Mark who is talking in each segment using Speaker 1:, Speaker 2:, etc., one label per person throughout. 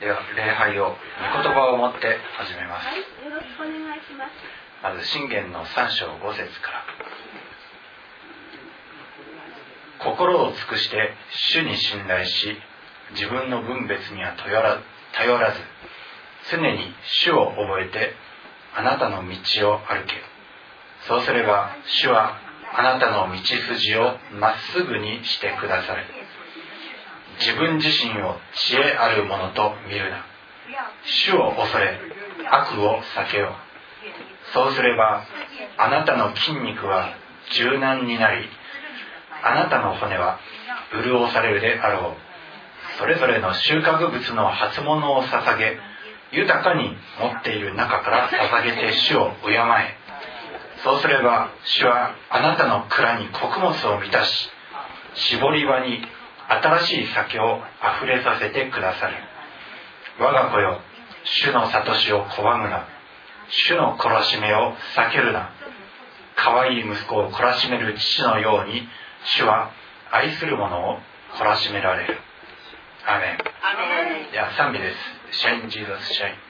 Speaker 1: では礼拝を御言葉を持って始めます。
Speaker 2: はい、よろしくお願いします。
Speaker 1: まず信玄の3章5節から。心を尽くして主に信頼し自分の分別には頼ら頼らず常に主を覚えてあなたの道を歩け。そうすれば主はあなたの道筋をまっすぐにしてくださる自分自身を知恵あるものと見るな。主を恐れ悪を避けよう。そうすればあなたの筋肉は柔軟になりあなたの骨は潤されるであろう。それぞれの収穫物の初物を捧げ豊かに持っている中から捧げて主を敬え。そうすれば主はあなたの蔵に穀物を満たし絞り場に新しい酒をあふれさせてくださる。我が子よ主の諭しを拒むな。主の懲らしめを避けるな。可愛い息子を懲らしめる父のように主は愛する者を懲らしめられる。アーメン。では賛美です。 Shine Jesus Shine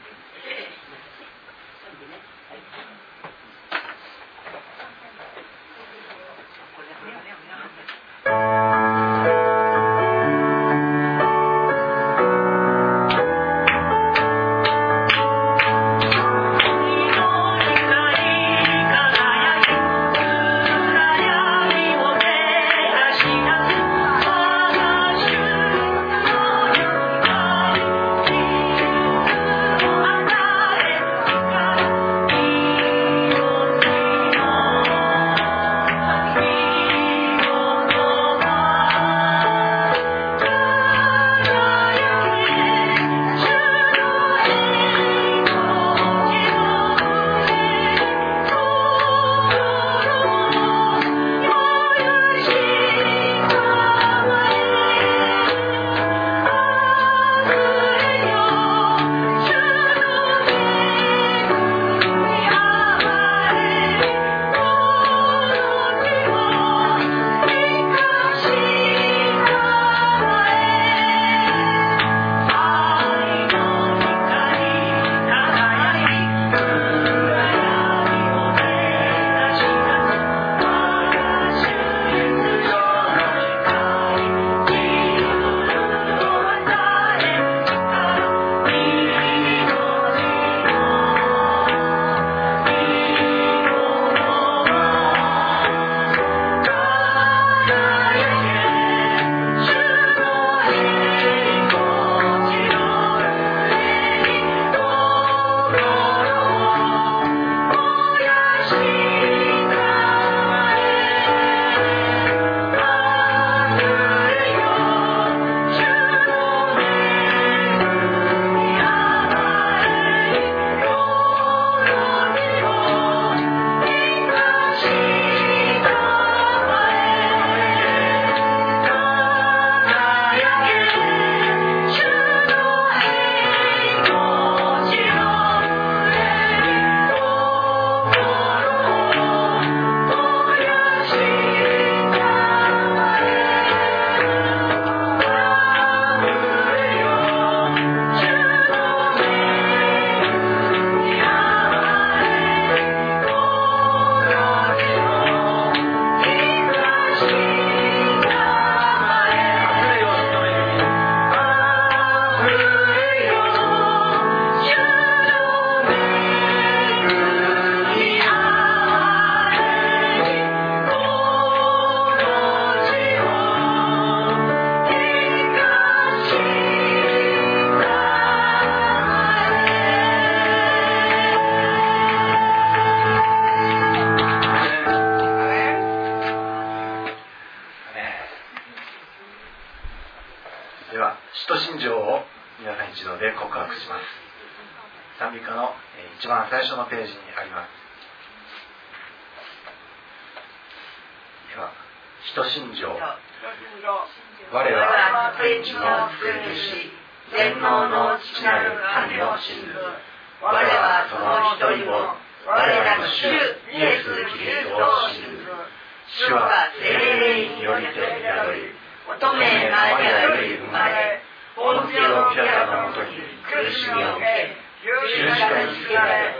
Speaker 1: 主は精霊によりて宿り乙女マリアより生まれポンティオ・ピラトのもとに苦しみを受け十字架につけられ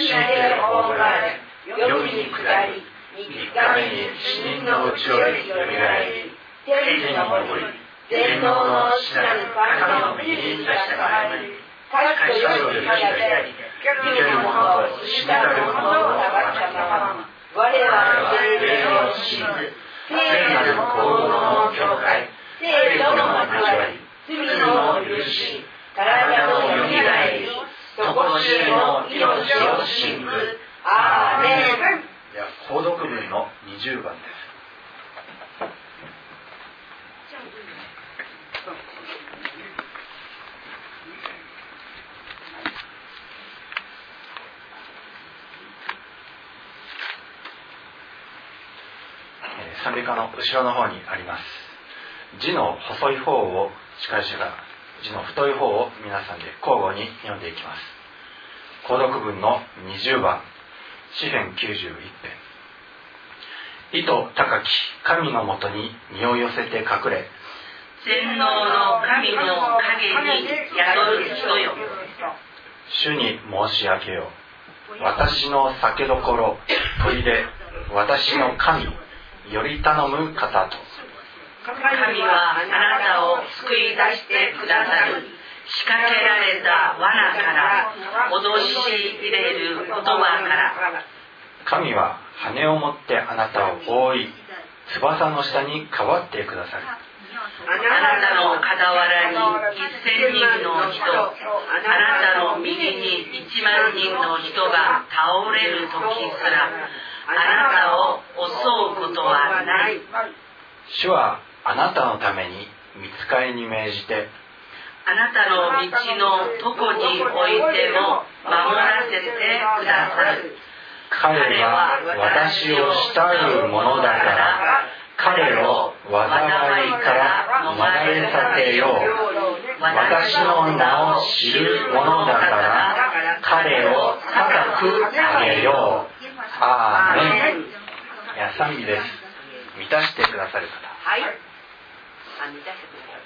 Speaker 1: 死んで葬られ夜に下り三日目に死人のうちよりよみがえり天に昇り天皇の死なる神の右に立したからに神とより離れ生ける者と死なる者を流したまま。我らの霊を信じ聖なる行動の教会聖との交わり罪の許し体のよみがえりとこしえの命を信ずアーメン
Speaker 2: では行動文の20番です賛美歌の後ろの方にあります。字の細い方を司会者が字の太い方を皆さんで交互に読んでいきます。購読文の20番。詩編91編。意図高き神のもとに身を寄せて隠れ。
Speaker 1: 全能の神の影に宿る人よ。
Speaker 2: 主に申し上げよう。私の酒どころ砦。私の神より頼む方と。
Speaker 1: 神はあなたを救い出してくださる。仕掛けられた罠から脅し入れる言葉から。
Speaker 2: 神は羽を持ってあなたを覆い翼の下に変わってくださる。
Speaker 1: あなたの傍らに一千人の人。あなたの右に一万人の人が倒れる時すらあなたを襲うことはない。
Speaker 2: 主はあなたのために見つかりに命じて
Speaker 1: あなたの道のどこにおいても守らせてくださる。
Speaker 2: 彼は私を慕うものだから彼を災いから逃れさせよう。私の名を知るものだから彼を高く上げようアーメンい。や賛美です。満たしてくださる方。
Speaker 1: はい。あ満たしてくださる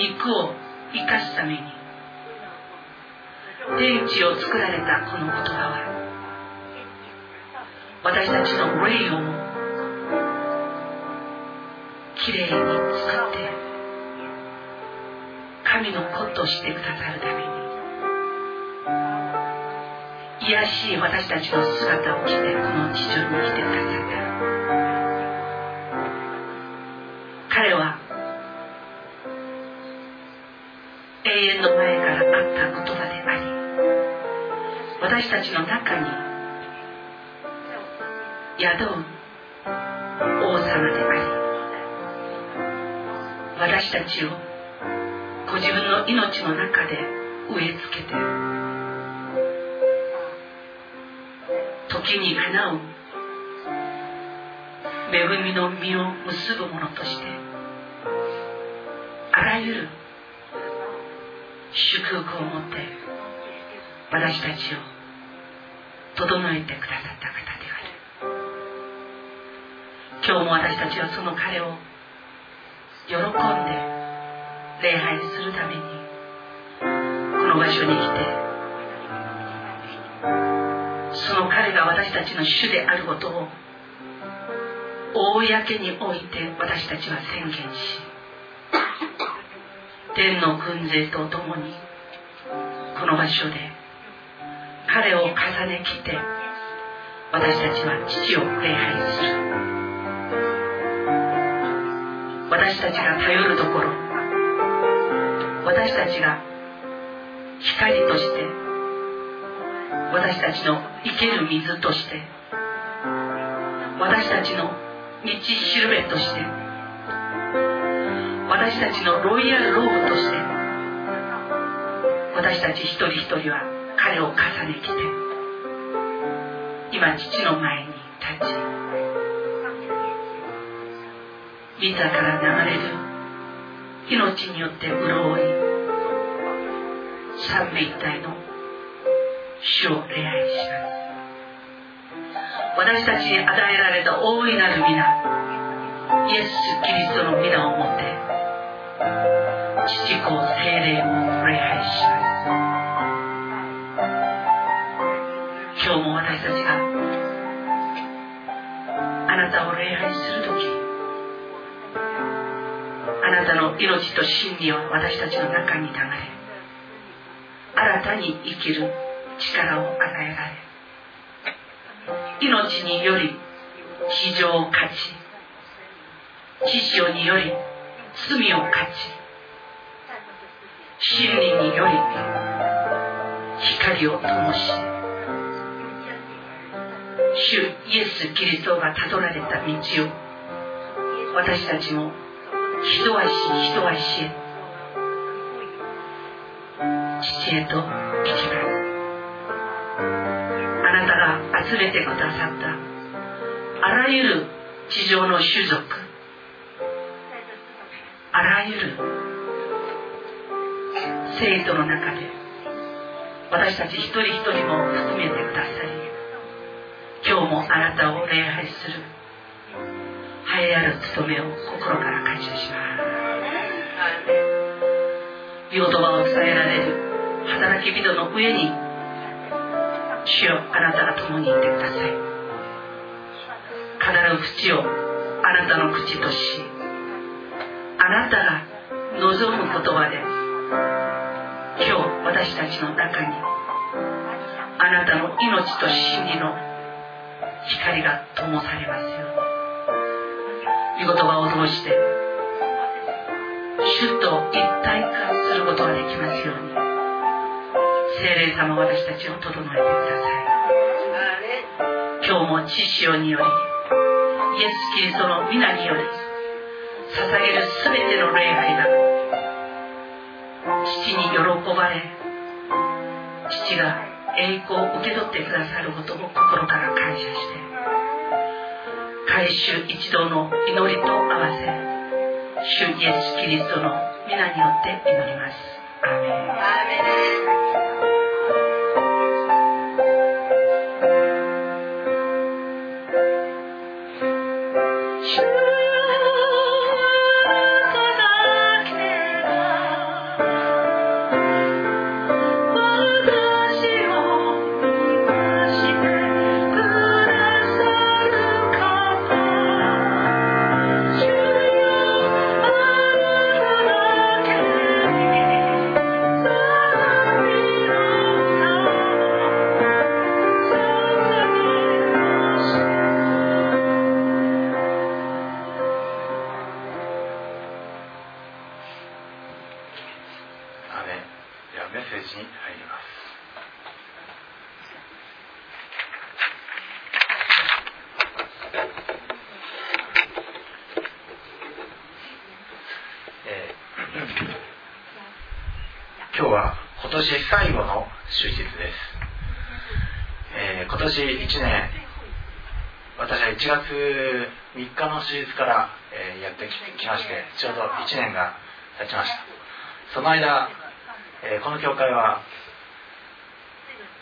Speaker 1: 肉を生かすために。天地を作られたこの言葉は私たちの霊をきれいに作って神の子としてくださるために癒やしい私たちの姿を着てこの地上に来てくださった。遠の前からあった言葉であり私たちの中に宿う王様であり私たちをご自分の命の中で植え付けて時にかなう恵みの実を結ぶものとしてあらゆる祝福を持って私たちを整えてくださった方である。今日も私たちはその彼を喜んで礼拝するためにこの場所に来てその彼が私たちの主であることを公において私たちは宣言し天の軍勢と共にこの場所で彼を重ねきて私たちは父を礼拝する。私たちが頼るところ私たちが光として私たちの生ける水として私たちの道しるべとして私たちのロイヤルローブとして私たち一人一人は彼を重ねきて今父の前に立ち自ら流れる命によって潤い三位一体の主を礼拝します私たちに与えられた大いなる皆イエス・キリストの皆をもって父子精霊を礼拝します今日も私たちがあなたを礼拝する時あなたの命と真理は私たちの中に流れ新たに生きる力を与えられ命により地上を勝ち知潮により罪を勝ち真理により光を灯し主イエス・キリストがたどられた道を私たちも一足一足へ父へと行きます集めてくださったあらゆる地上の種族生徒の中で私たち一人一人も含めてくださり今日もあなたを礼拝する栄えある務めを心から感謝します。御言葉を伝えられる働き人の上に主よあなたが共にいてください。語る口をあなたの口としあなたが望む言葉で今日私たちの中にあなたの命と真理の光が灯されますよ御言葉を通して主と一体化することができますように。精霊様私たちを整えてください。今日も知潮によりイエス・キリストの皆により捧げる全ての礼拝がに喜ばれ父が栄光を受け取ってくださることを心から感謝して改宗一同の祈りと合わせ主イエス・キリストの皆によって祈ります。ア
Speaker 2: 手術から、え、やってきましてちょうど1年が経ちました。その間、え、この教会は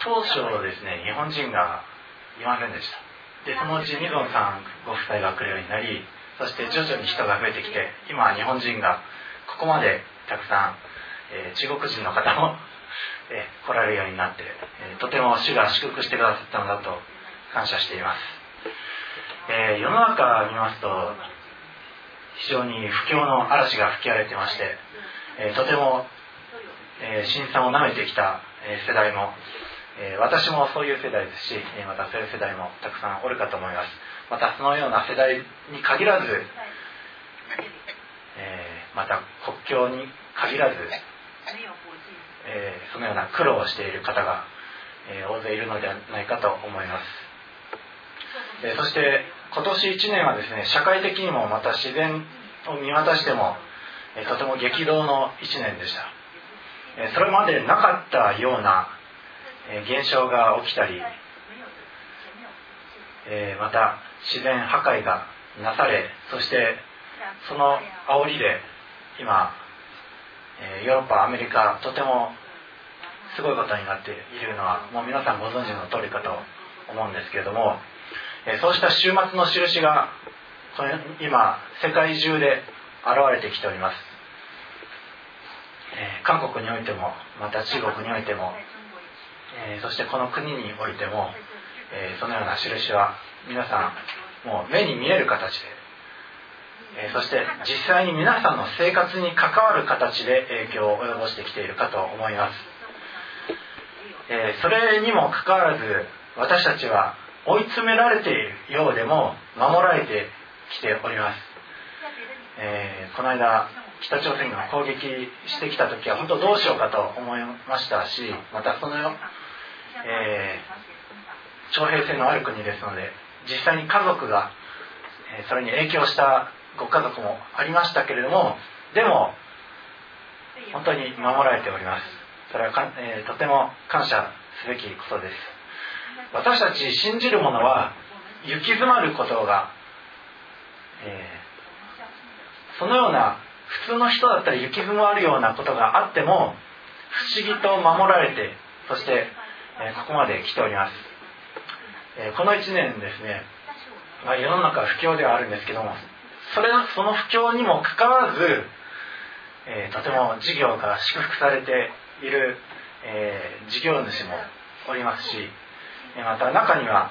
Speaker 2: 当初ですね日本人がいませんでした。でそのうちミゾンさんご夫妻が来るようになりそして徐々に人が増えてきて今は日本人がここまでたくさん、え、中国人の方もえ来られるようになって、とても主が祝福してくださったのだと感謝しています、えー、世の中を見ますと非常に不況の嵐が吹き荒れてまして、えー、とても、えー、辛酸をなめてきた、え世代も、え私もそういう世代ですし、えまたそういう世代もたくさんおるかと思います。またそのような世代に限らず、えまた国境に限らずえー、そのような苦労をしている方が、えー、大勢いるのではないかと思います、えー、そして今年1年はですね社会的にもまた自然を見渡しても、とても激動の1年でした、それまでなかったような、現象が起きたり、また自然破壊がなされそしてその煽りで今ヨーロッパアメリカとてもすごいことになっているのはもう皆さんご存知の通りかと思うんですけれども、そうした週末の印が今世界中で現れてきております、韓国においてもまた中国においても、そしてこの国においても、そのような印は皆さんもう目に見える形でそして実際に皆さんの生活に関わる形で影響を及ぼしてきているかと思います、それにもかかわらず私たちは追い詰められているようでも守られてきております、えー、この間北朝鮮が攻撃してきた時は本当どうしようかと思いましたしまたその、えー、徴兵制のある国ですので実際に家族がそれに影響したご家族もありましたけれどもでも本当に守られております。それはか、えー、とても感謝すべきことです。私たち信じる者は行き詰まることが、えー、そのような普通の人だったら行き詰まるようなことがあっても不思議と守られてそして、えー、ここまで来ております、えこの1年ですね、まあ、世の中不況ではあるんですけどもそれその不況にもかかわらず、え、とても事業が祝福されている、え、事業主もおりますしまた中には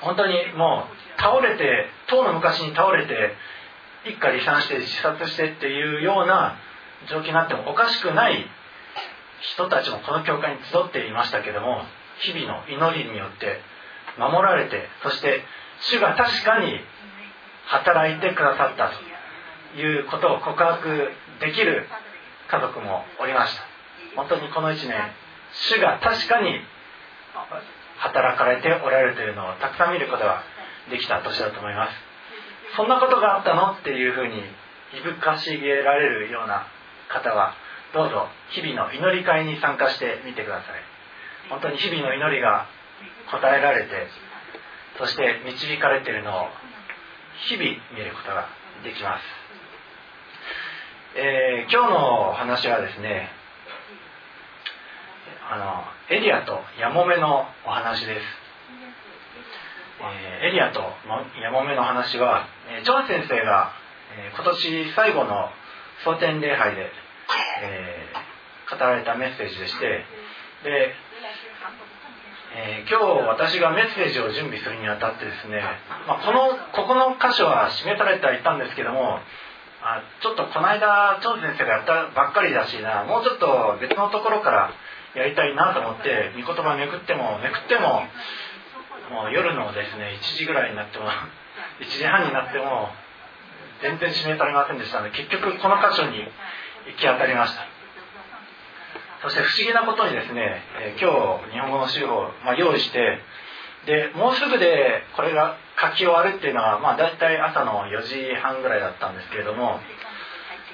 Speaker 2: 本当にもう倒れて当の昔に倒れて一家離散して自殺してっていうような状況になってもおかしくない人たちもこの教会に集っていましたけども日々の祈りによって守られてそして主が確かに働いてくださったということを告白できる家族もおりました。本当にこの1年主が確かに働かれておられるというのをたくさん見ることができた年だと思います。そんなことがあったのっていうふうにいぶかしげられるような方はどうぞ日々の祈り会に参加してみてください。本当に日々の祈りが答えられてそして導かれているのを日々見ることができます、えー、今日の話はですねあのエリアとヤモメのお話です、えー、エリアとヤモメの話は、えー、ジョン先生が、えー、今年最後の蒼天礼拝で、えー、語られたメッセージでしてで、えー、今日私がメッセージを準備するにあたってですね、まあ、このここの箇所は示されてはいたんですけどもあちょっとこの間長司先生がやったばっかりだしなもうちょっと別のところからやりたいなと思って御言葉めくってもめくってももう夜のですね1時ぐらいになっても 1時半になっても全然指名されませんでしたので結局この箇所に行き当たりました。そして不思議なことにですね、え今日日本語の資料を、まあ、用意してでもうすぐでこれが書き終わるっていうのは、まあ、大体朝の4時半ぐらいだったんですけれども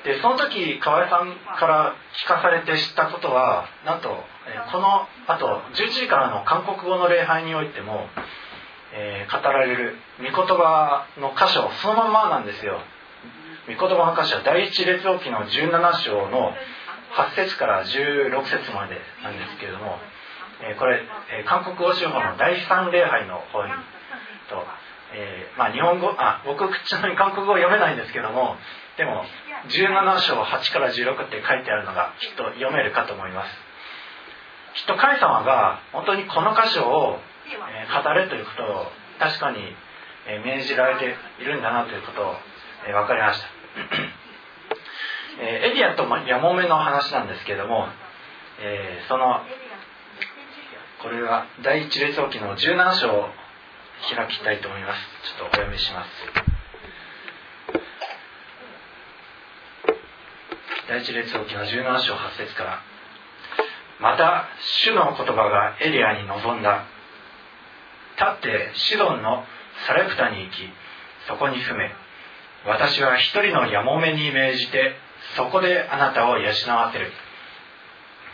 Speaker 2: でその時河合さんから聞かされて知ったことはなんと、えこのあと11時からの韓国語の礼拝においても、えー、語られる御言葉の箇所そのままなんですよ。御言葉の箇所は第一列王記の17章の8節から16節までなんですけれども、えー、これ、え、韓国語手法の第3礼拝の方にと、え、まあ、日本語あ僕ちなみに韓国語読めないんですけどもでも17章8から16って書いてあるのがきっと読めるかと思います。きっと神様が本当にこの箇所を、語れということを確かに、命じられているんだなということを、分かりました。エリアとヤモメの話なんですけども、え、そのこれは第一列王記の17章を開きたいと思います。ちょっとお読みします。第一列王記の17章8節からまた主の言葉がエリアに臨んだ。立ってシドンのサレプタに行きそこに住め。私は一人のやもめに命じてそこであなたを養わせる。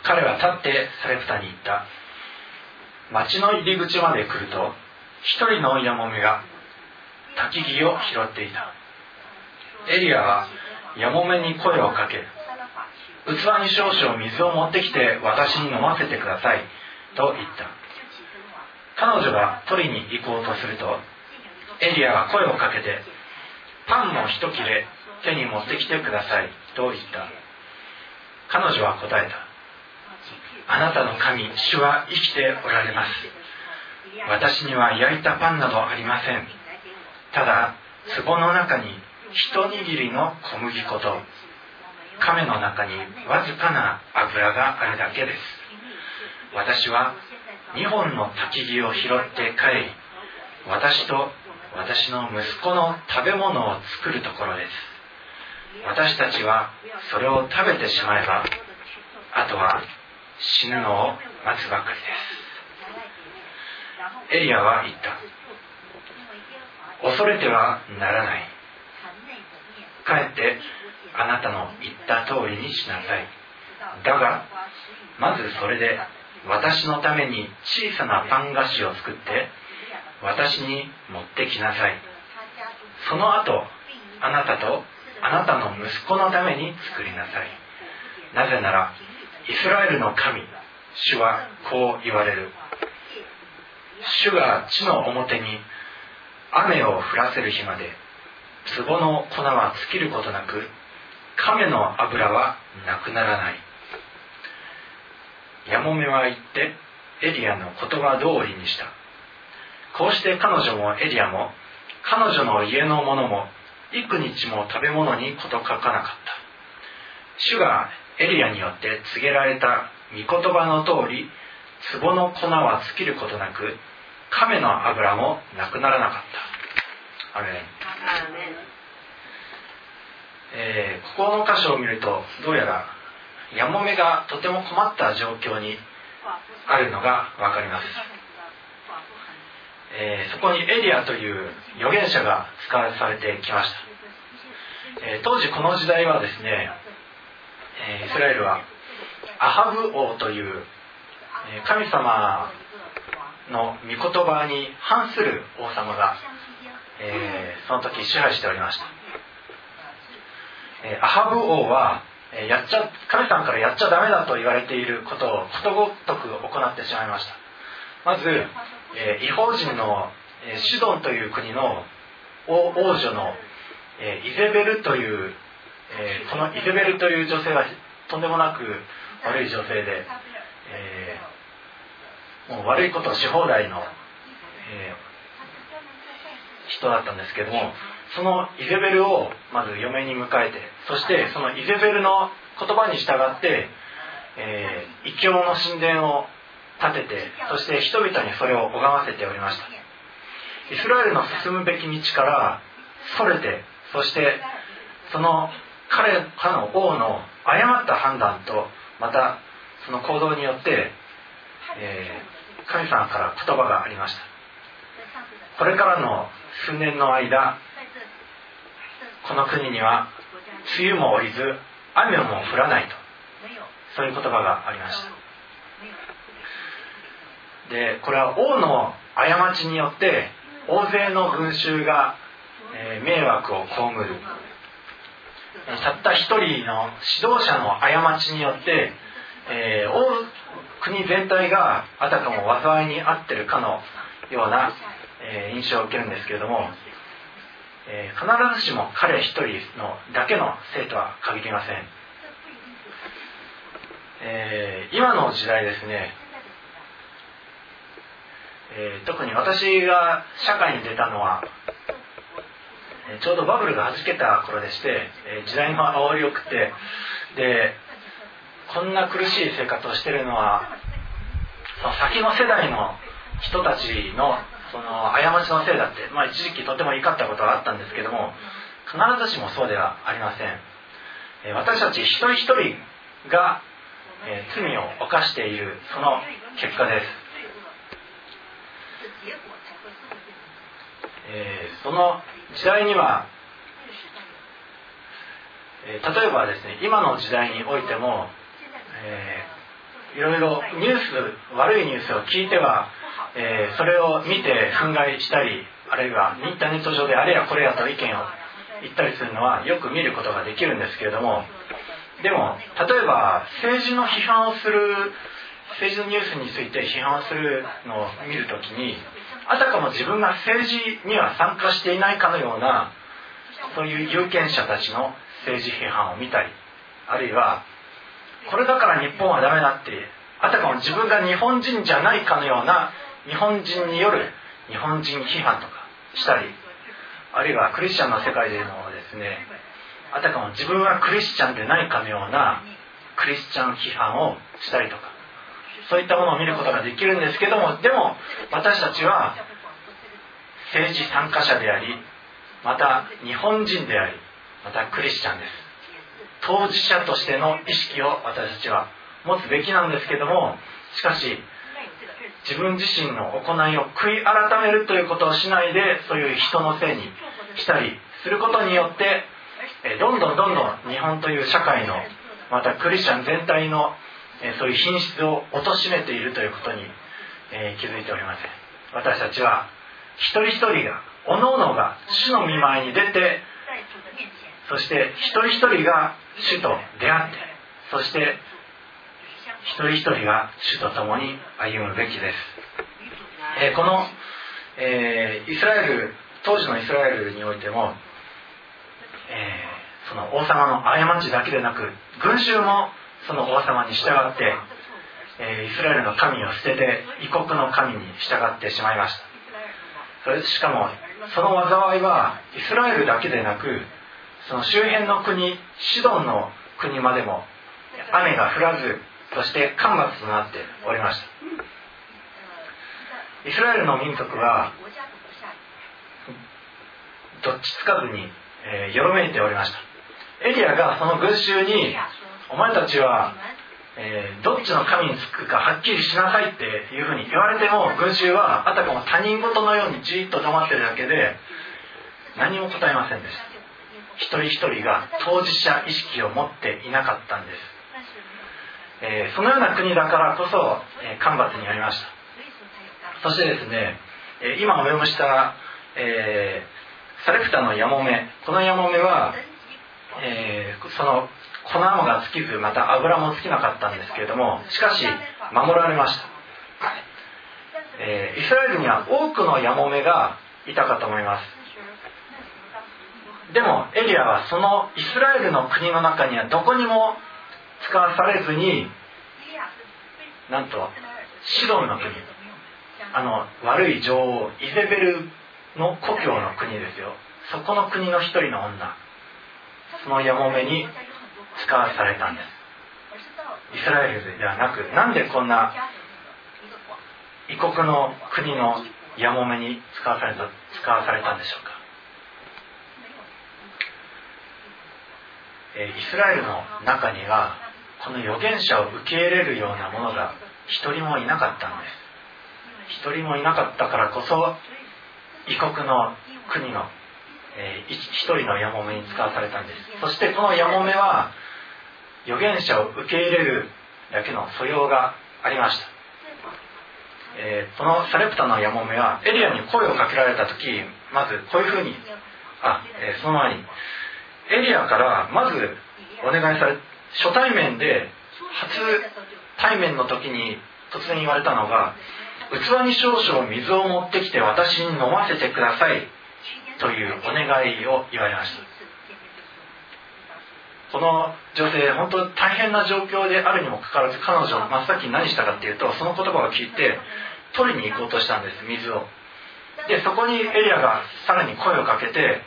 Speaker 2: 彼は立ってサレプタに行った。町の入り口まで来ると一人のやもめが焚き木を拾っていた。エリアはやもめに声をかける器に少々水を持ってきて私に飲ませてください。と言った。彼女が取りに行こうとするとエリアは声をかけてパンも一切れ手に持ってきてください。と言った。彼女は答えた。あなたの神主は生きておられます。私には焼いたパンなどありません。ただ壺の中に一握りの小麦粉と亀の中にわずかな油があるだけです。私は2本の焚き木を拾って帰り私と私の息子の食べ物を作るところです。私たちはそれを食べてしまえばあとは死ぬのを待つばかりです。エリアは言った。恐れてはならない。かえってあなたの言った通りにしなさい。だがまずそれで私のために小さなパン菓子を作って私に持ってきなさい。その後あなたとあなたの息子のために作りなさい。なぜならイスラエルの神主はこう言われる。主が地の表に雨を降らせる日まで壺の粉は尽きることなく亀の油はなくならない。やもめは言ってエリアの言葉通りにした。こうして彼女もエリアも彼女の家の者も幾日も食べ物に事欠かなかった。主がエリアによって告げられた御言葉の通り壺の粉は尽きることなく亀の油もなくならなかった。あれえー、ここの箇所を見るとどうやらやもめがとても困った状況にあるのが分かります、えー、そこにエリアという預言者が使わされてきました、えー、当時この時代はですね、え、イスラエルはアハブ王というえ神様の御言葉に反する王様が、えー、その時支配しておりました、アハブ王はやっちゃ神様からやっちゃダメだと言われていることをことごとく行ってしまいました。まず、え、違法人の、え、シドンという国の王女の、え、イゼベルという、え、このイゼベルという女性はとんでもなく悪い女性で、え、もう悪いことをし放題の、え、人だったんですけどもそのイゼベルをまず嫁に迎えてそしてそのイゼベルの言葉に従って、えー、異教の神殿を建ててそして人々にそれを拝ませておりました。イスラエルの進むべき道からそれてそしてその彼かの王の誤った判断とまたその行動によって、えー、神様から言葉がありました。これからの数年の間この国には梅雨も降りず雨も降らないと。そういう言葉がありましたでこれは王の過ちによって大勢の群衆が、え、迷惑を被る。たった一人の指導者の過ちによって、えー、王国全体があたかも災いに遭ってるかのような、えー、印象を受けるんですけれどもえー、必ずしも彼一人のだけの生徒は限りません、えー、今の時代ですね、えー、特に私が社会に出たのはちょうどバブルがはじけた頃でして、え時代の煽りを食ってでこんな苦しい生活をしてるのはその先の世代の人たちのその過ちのせいだって、まあ、一時期とても怒ったことがあったんですけども必ずしもそうではありません、え私たち一人一人が、え罪を犯しているその結果です、えその時代には、え例えばですね今の時代においても、えー、いろいろニュース悪いニュースを聞いてはえー、それを見て憤慨したりあるいはインターネット上であれやこれやと意見を言ったりするのはよく見ることができるんですけれどもでも例えば政治の批判をする政治のニュースについて批判をするのを見るときにあたかも自分が政治には参加していないかのようなそういう有権者たちの政治批判を見たりあるいはこれだから日本はダメだってあたかも自分が日本人じゃないかのような日本人による日本人批判とかしたりあるいはクリスチャンの世界でのですねあたかも自分はクリスチャンでないかのようなクリスチャン批判をしたりとかそういったものを見ることができるんですけどもでも私たちは政治参加者でありまた日本人でありまたクリスチャンです。当事者としての意識を私たちは持つべきなんですけどもしかし自分自身の行いを悔い改めるということをしないでそういう人のせいにしたりすることによってどんどんどんどん日本という社会のまたクリスチャン全体のそういう品質を貶めているということに気づいておりません私たちは一人一人がおのおのが主の見舞いに出てそして一人一人が主と出会ってそして一人一人が主と共に歩むべきです、えー、この、えー、イスラエル当時のイスラエルにおいても、えー、その王様の過ちだけでなく群衆もその王様に従って、えイスラエルの神を捨てて異国の神に従ってしまいました。それしかもその災いはイスラエルだけでなくその周辺の国シドンの国までも雨が降らずそして干ばつとなっておりました。イスラエルの民族はどっちつかずに、えー、よろめいておりました。エリアがその群衆にお前たちは、えーどっちの神につくかはっきりしなさいっていうふうに言われても群衆はあたかも他人事のようにじっと黙ってるだけで何も答えませんでした。一人一人が当事者意識を持っていなかったんです、えーそのような国だからこそ、えー干ばつにありました。そしてですね、え今お読みした、えーサレプタのヤモメこのヤモメは、えーその粉もが尽きずまた油も尽きなかったんですけれどもしかし守られました、えーイスラエルには多くのヤモメがいたかと思います。でもエリアはそのイスラエルの国の中にはどこにも使わされずになんとシドンの国。あの悪い女王イゼベルの故郷の国ですよ。そこの国の一人の女。そのヤモメに使わされたんです。イスラエルではなくなんでこんな異国の国のヤモメに使わされた使わされたんでしょうか。えイスラエルの中にはこの預言者を受け入れるようなものが一人もいなかったんです一人もいなかったからこそ異国の国の、えー一人のヤモメに使わされたんです。そしてこのヤモメは預言者を受け入れるだけの素養がありました、えーこのサレプタのヤモメはエリアに声をかけられた時まずこういうふうにあ、えーその前にエリアからまずお願いされ初対面で初対面の時に突然言われたのが器に少々水を持ってきて私に飲ませてくださいというお願いを言われました。この女性本当大変な状況であるにもかかわらず彼女真っ先に何したかっていうとその言葉を聞いて取りに行こうとしたんです水を。でそこにエリアがさらに声をかけて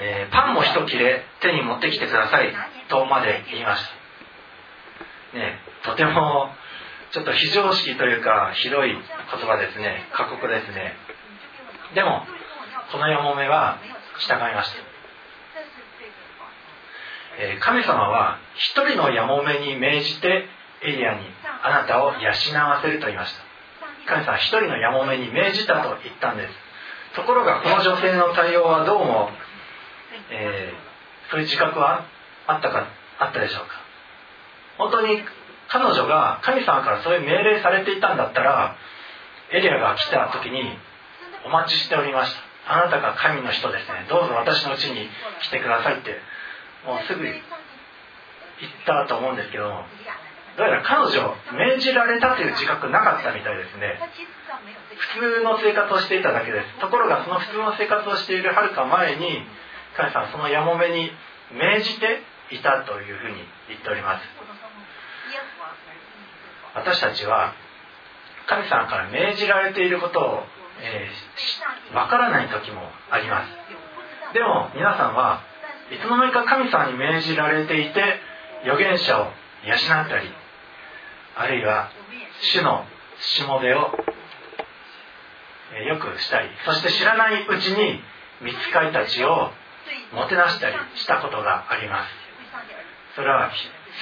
Speaker 2: えーパンも一切れ手に持ってきてくださいとまで言いました。ねとてもちょっと非常識というかひどい言葉ですね。過酷ですね。でもこのヤモメは従いました。えー神様は一人のヤモメに命じてエリアにあなたを養わせると言いました。神様は一人のヤモメに命じたと言ったんです。ところがこの女性の対応はどうもえーそういう自覚はあったかあったでしょうか？本当に彼女が神様からそういう命令されていたんだったらエリアが来た時にお待ちしておりました。あなたが神の人ですね。どうぞ私のうちに来てくださいってもうすぐ言ったと思うんですけどもどうやら彼女命じられたという自覚なかったみたいですね。普通の生活をしていただけです。ところがその普通の生活をしているはるか前に神様そのやもめに命じていたというふうに言っております。私たちは神様から命じられていることを、えーからない時もあります。でも皆さんはいつの間にか神様に命じられていて預言者を養ったりあるいは主のしもべをえーよくしたりそして知らないうちに見つかりたちをもてなしたりしたことがあります。それは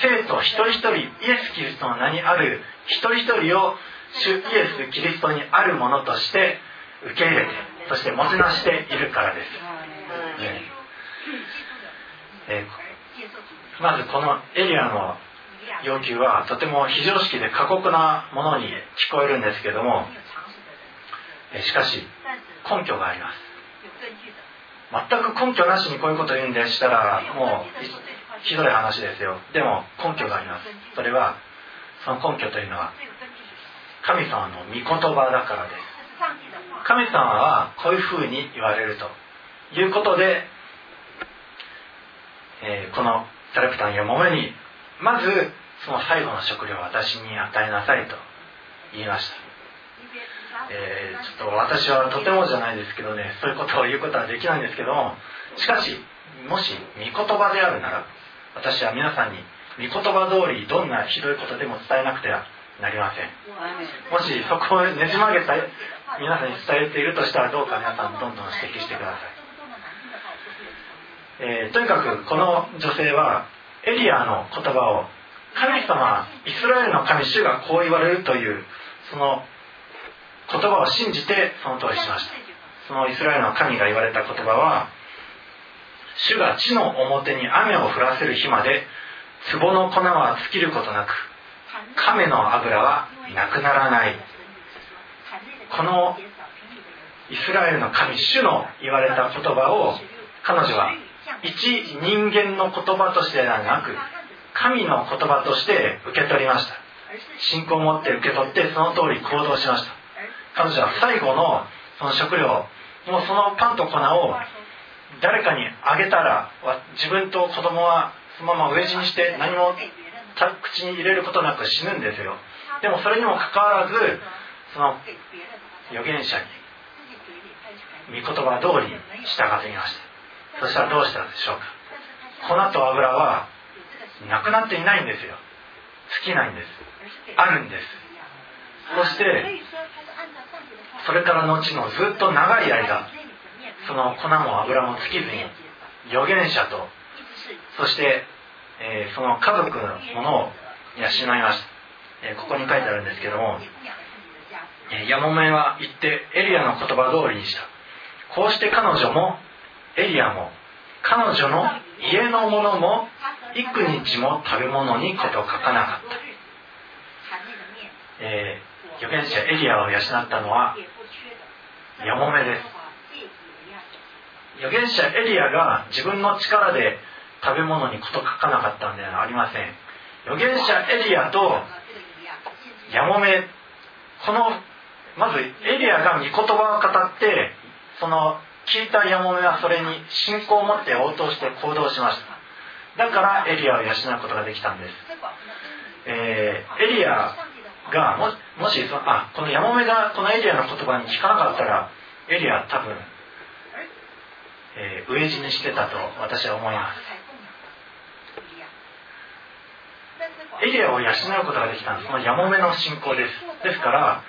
Speaker 2: 生徒一人一人イエス・キリストの名にある一人一人を主イエス・キリストにあるものとして受け入れてそしてもてなしているからです、ねえーまずこのエリアの要求はとても非常識で過酷なものに聞こえるんですけどもえーしかし根拠があります全く根拠なしにこういうことを言うんでしたらもうひどい話ですよ。でも根拠があります。それはその根拠というのは神様の御言葉だからです。神様はこういうふうに言われるということで、えーこのサレプタンやモメにまずその最後の食料を私に与えなさいと言いました。えーちょっと私はとてもじゃないですけどねそういうことを言うことはできないんですけどもしかしもし御言葉であるなら私は皆さんに御言葉通りどんなひどいことでも伝えなくてはなりません。もしそこをねじ曲げた皆さんに伝えているとしたらどうか皆さんどんどん指摘してください、えーとにかくこの女性はエリアの言葉を神様イスラエルの神主がこう言われるというその言葉を信じてその通りしました。そのイスラエルの神が言われた言葉は主が地の表に雨を降らせる日まで壺の粉は尽きることなく亀の油はなくならない。このイスラエルの神主の言われた言葉を彼女は一人間の言葉としてではなく神の言葉として受け取りました。信仰を持って受け取ってその通り行動しました。彼女は最後のその食料もうそのパンと粉を誰かにあげたら自分と子供はそのまま飢え死にして何も口に入れることなく死ぬんですよ。でもそれにもかかわらずその預言者に御言葉通り従っていました。そしたらどうしたでしょうか。粉と油はなくなっていないんですよ。尽きないんです。あるんです。そしてそれから後のずっと長い間その粉も油も尽きずに預言者とそして、えー、その家族のものを養いました、えー、ここに書いてあるんですけども、えー、ヤモメは言ってエリアの言葉通りにした。こうして彼女もエリアも彼女の家のものも幾日も食べ物にこと書かなかった、えー、預言者エリアを養ったのはヤモメです。預言者エリアが自分の力で食べ物にこと書かなかったんではありません。預言者エリアとヤモメこのまずエリアが御言葉を語ってその聞いたヤモメはそれに信仰を持って応答して行動しました。だからエリアを養うことができたんです、えー、エリアがももしそあこのヤモメがこのエリアの言葉に聞かなかったらエリア多分えー、飢え死にしてたと私は思います。エリアを養うことができたんです。そのやもめの信仰です。ですから、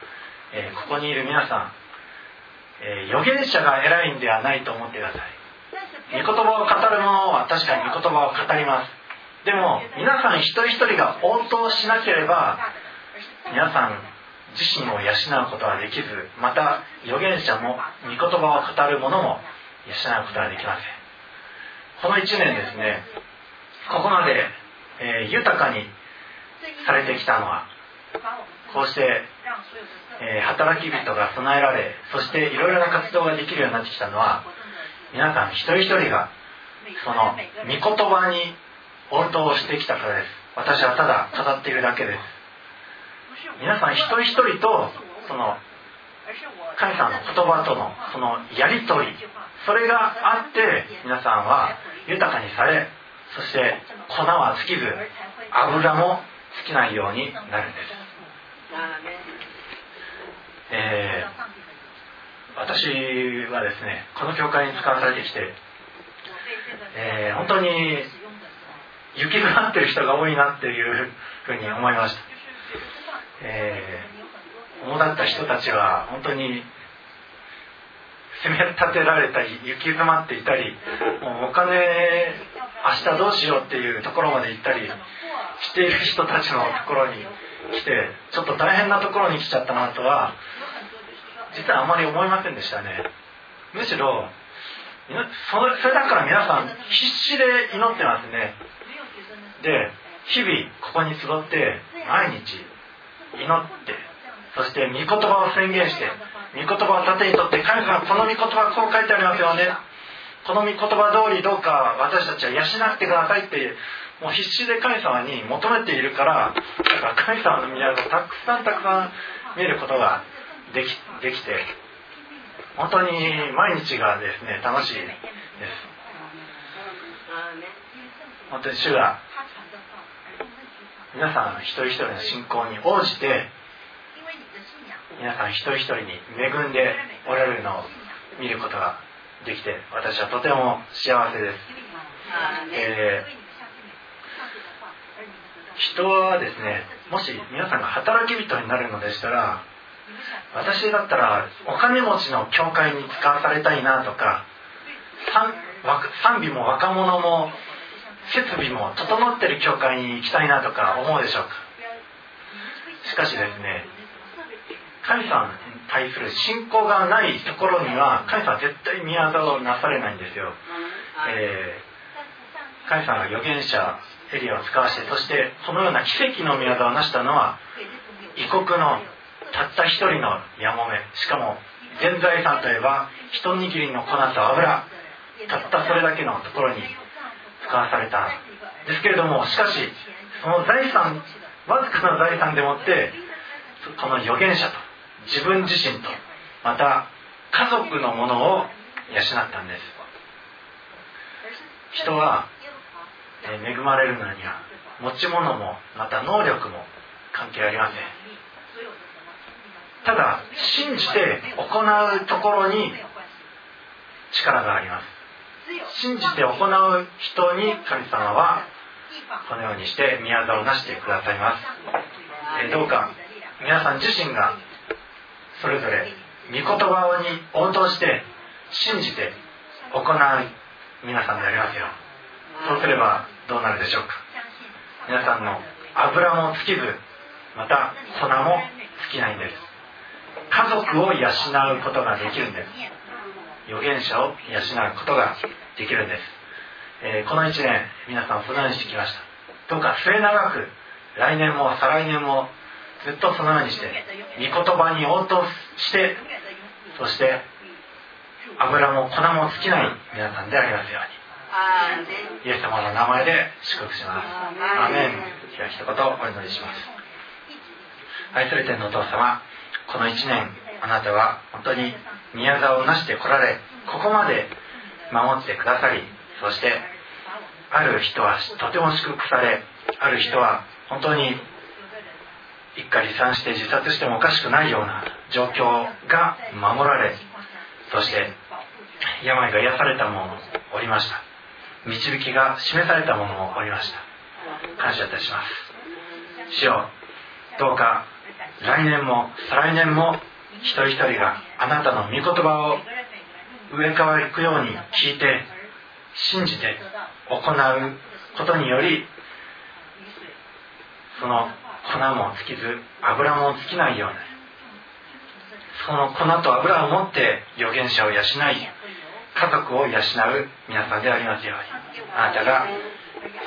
Speaker 2: えー、ここにいる皆さん、えー、預言者が偉いんではないと思ってください。御言葉を語る者は確かに御言葉を語ります。でも皆さん一人一人が応答しなければ皆さん自身を養うことはできずまた預言者も御言葉を語る者も養うことはできません。この1年ですねここまで、えー、豊かにされてきたのはこうして、えー、働き人が備えられそしていろいろな活動ができるようになってきたのは皆さん一人一人がその御言葉に応答してきたからです。私はただ語っているだけです。皆さん一人一人とその神様の言葉とのそのやり取りそれがあって皆さんは豊かにされそして粉は尽きず油も尽きないようになるんです、えー、私はですねこの教会に使わされてきて、えー、本当に雪がってる人が多いなっていうふうに思いました、えー、主だった人たちは本当に責め立てられたり行き詰まっていたりもうお金明日どうしようっていうところまで行ったりしている人たちのところに来てちょっと大変なところに来ちゃったなとは実はあまり思いませんでしたね。むしろそれだから皆さん必死で祈ってますね。で日々ここに集って毎日祈ってそして御言葉を宣言して御言葉を盾にとって神様この御言葉こう書いてありますよね。この御言葉通りどうか私たちは養ってくださいってもう必死で神様に求めているからだから神様の宮をたくさんたくさん見ることができできて本当に毎日がですね楽しいです。本当に主が皆さん一人一人の信仰に応じて皆さん一人一人に恵んでおられるのを見ることができて私はとても幸せです、えー、人はですねもし皆さんが働き人になるのでしたら私だったらお金持ちの教会に使わされたいなとか賛美も若者も設備も整ってる教会に行きたいなとか思うでしょうか？しかしですね神様に対する信仰がないところには神様は絶対宮沢をなされないんですよ、えー、神様が預言者エリアを使わしてそしてこのような奇跡の宮沢を成したのは異国のたった一人のやもめ。しかも全財産といえば一握りの粉と油たったそれだけのところに使わされた。ですけれどもしかしその財産わずかな財産でもってこの預言者と自分自身とまた家族のものを養ったんです。人は恵まれるのには持ち物もまた能力も関係ありません。ただ信じて行うところに力があります。信じて行う人に神様はこのようにして宮沢をなしてくださいます。えどうか皆さん自身がそれぞれ御言葉に応答して信じて行う皆さんでありますよ。そうすればどうなるでしょうか。皆さんの油も尽きずまた粉も尽きないんです。家族を養うことができるんです。預言者を養うことができるんです、えー、この1年皆さんそのようにしてきました。どうか末永く来年も再来年もずっとそのようにして御言葉に応答してそして油も粉も尽きない皆さんでありますように。イエス様の名前で祝福します。アメン。では一言お祈りします。愛する天のお父様この1年あなたは本当に宮沢をなしてこられここまで守ってくださりそしてある人はとても祝福されある人は本当に一家離散して自殺してもおかしくないような状況が守られそして病が癒された者もおりました。導きが示された者もおりました。感謝いたします。主よどうか来年も再来年も一人一人があなたの御言葉を植え替わりくように聞いて信じて行う。ことによりその粉も尽きず油も尽きないように。その粉と油を持って預言者を養い家族を養う皆さんでありますように。あなたが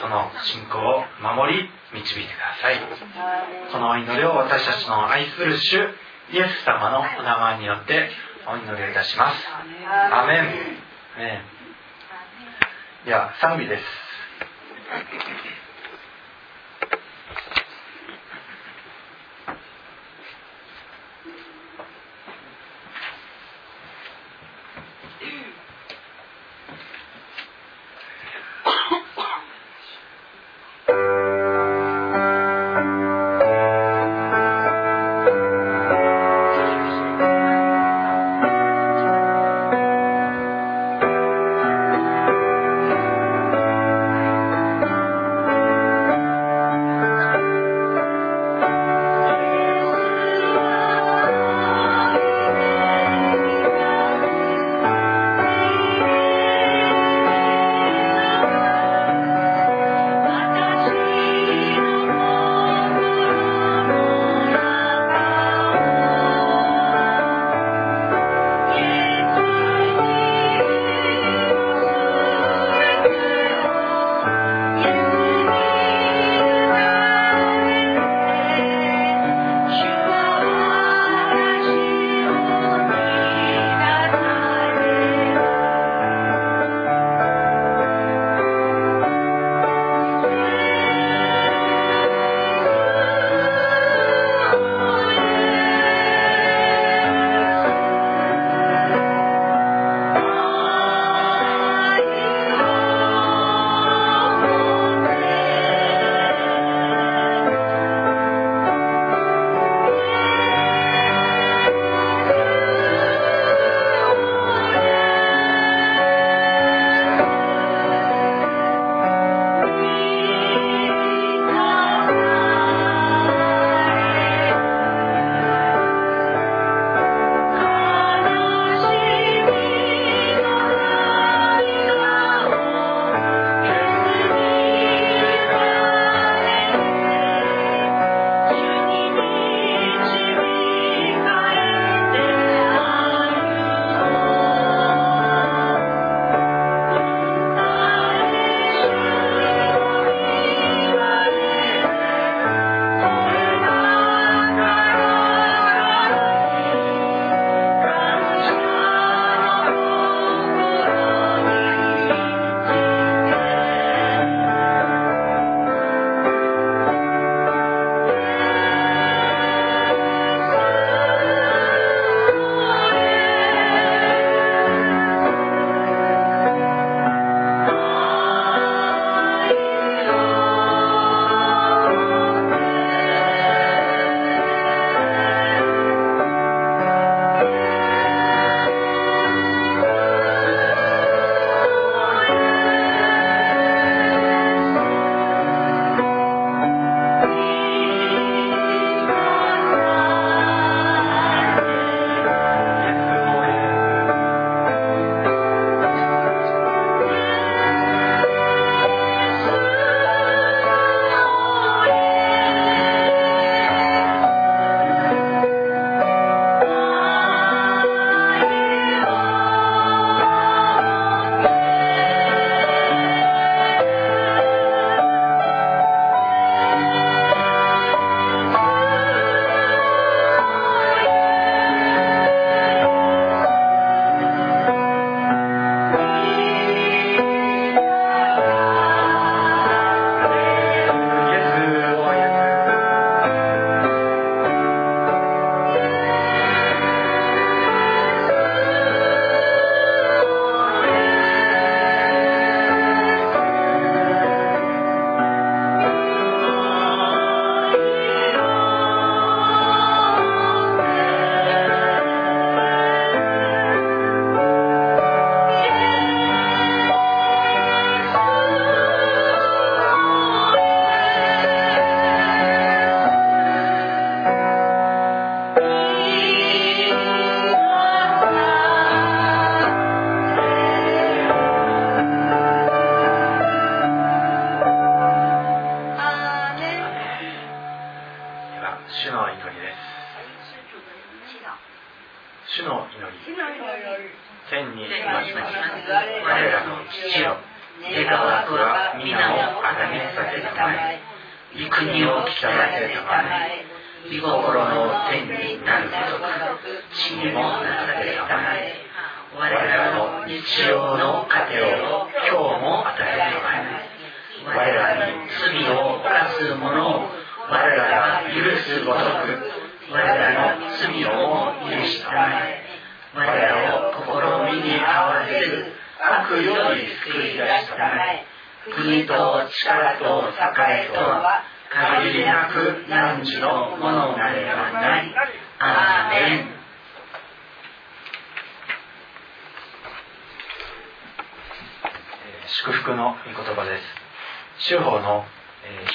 Speaker 2: その信仰を守り導いてください。この祈りを私たちの愛する主イエス様のお名前によってお祈りをいたします。アメン、ね、では賛美です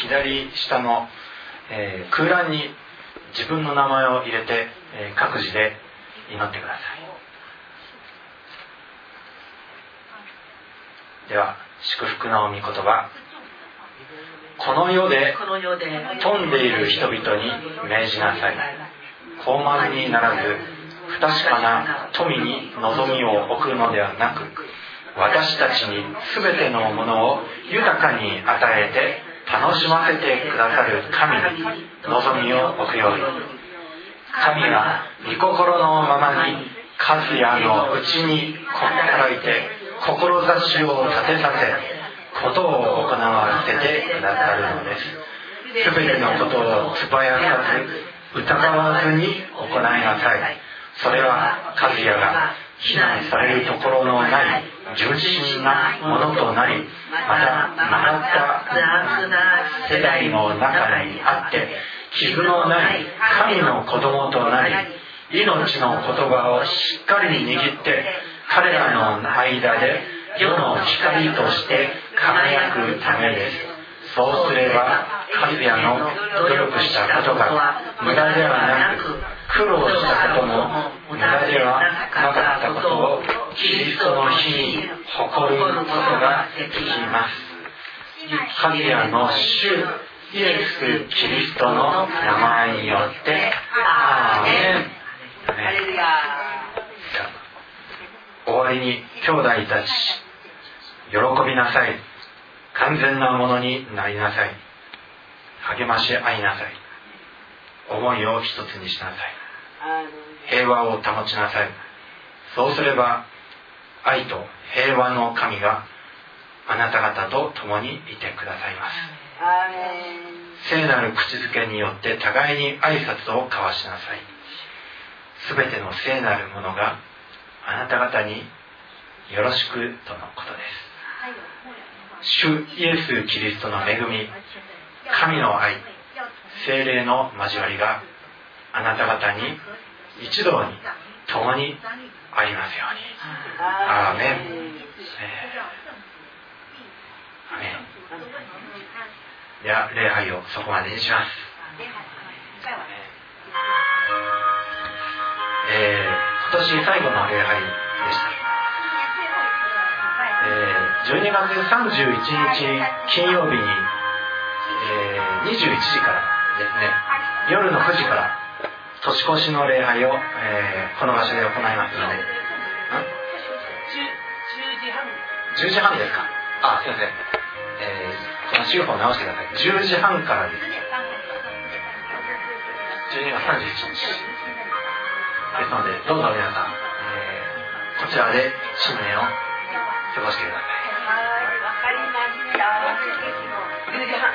Speaker 2: 左下の、え、空欄に自分の名前を入れて、え、各自で祈ってください。では祝福の御言葉。この世で富んでいる人々に命じなさい。高慢にならず不確かな富に望みを置くのではなく私たちに全てのものを豊かに与えて楽しませてくださる神に望みを置くように神は御心のままに和也のうちに働いて志を立てさせことを行わせてくださるのです。全てのことを素早さず疑わずに行いなさい。それは和也が非難されるところのない純真なものとなりまた曲がった世代の中にあって傷のない神の子供となり命の言葉をしっかり握って彼らの間で世の光として輝くためです。そうすれば神谷の努力したことが無駄ではなく苦労したことも無駄ではなかったことをキリストの日に誇ることができます。神谷の主イエス・キリストの名前によってアーメン。終わりに兄弟たち喜びなさい。完全なものになりなさい。励まし合いなさい。思いを一つにしなさい。平和を保ちなさい。そうすれば愛と平和の神があなた方と共にいてくださいます。聖なる口づけによって互いに挨拶を交わしなさい。全ての聖なるものがあなた方によろしくとのことです。主イエス・キリストの恵み神の愛精霊の交わりがあなた方に一同に共にありますように。アーメン、えー、アメンでは礼拝をそこまでにします。えー、今年最後の礼拝でした。えー、12月31日金曜日に、えー、21時からですね夜の9時から年越しの礼拝を、えー、この場所で行いますので。10時半。ですか？あすいません、えー、この週報直してください。10時半からです。12月31日ですのでどうぞ皆さん、えー、こちらで新年を過ごしてください。
Speaker 3: わかりました。10時半。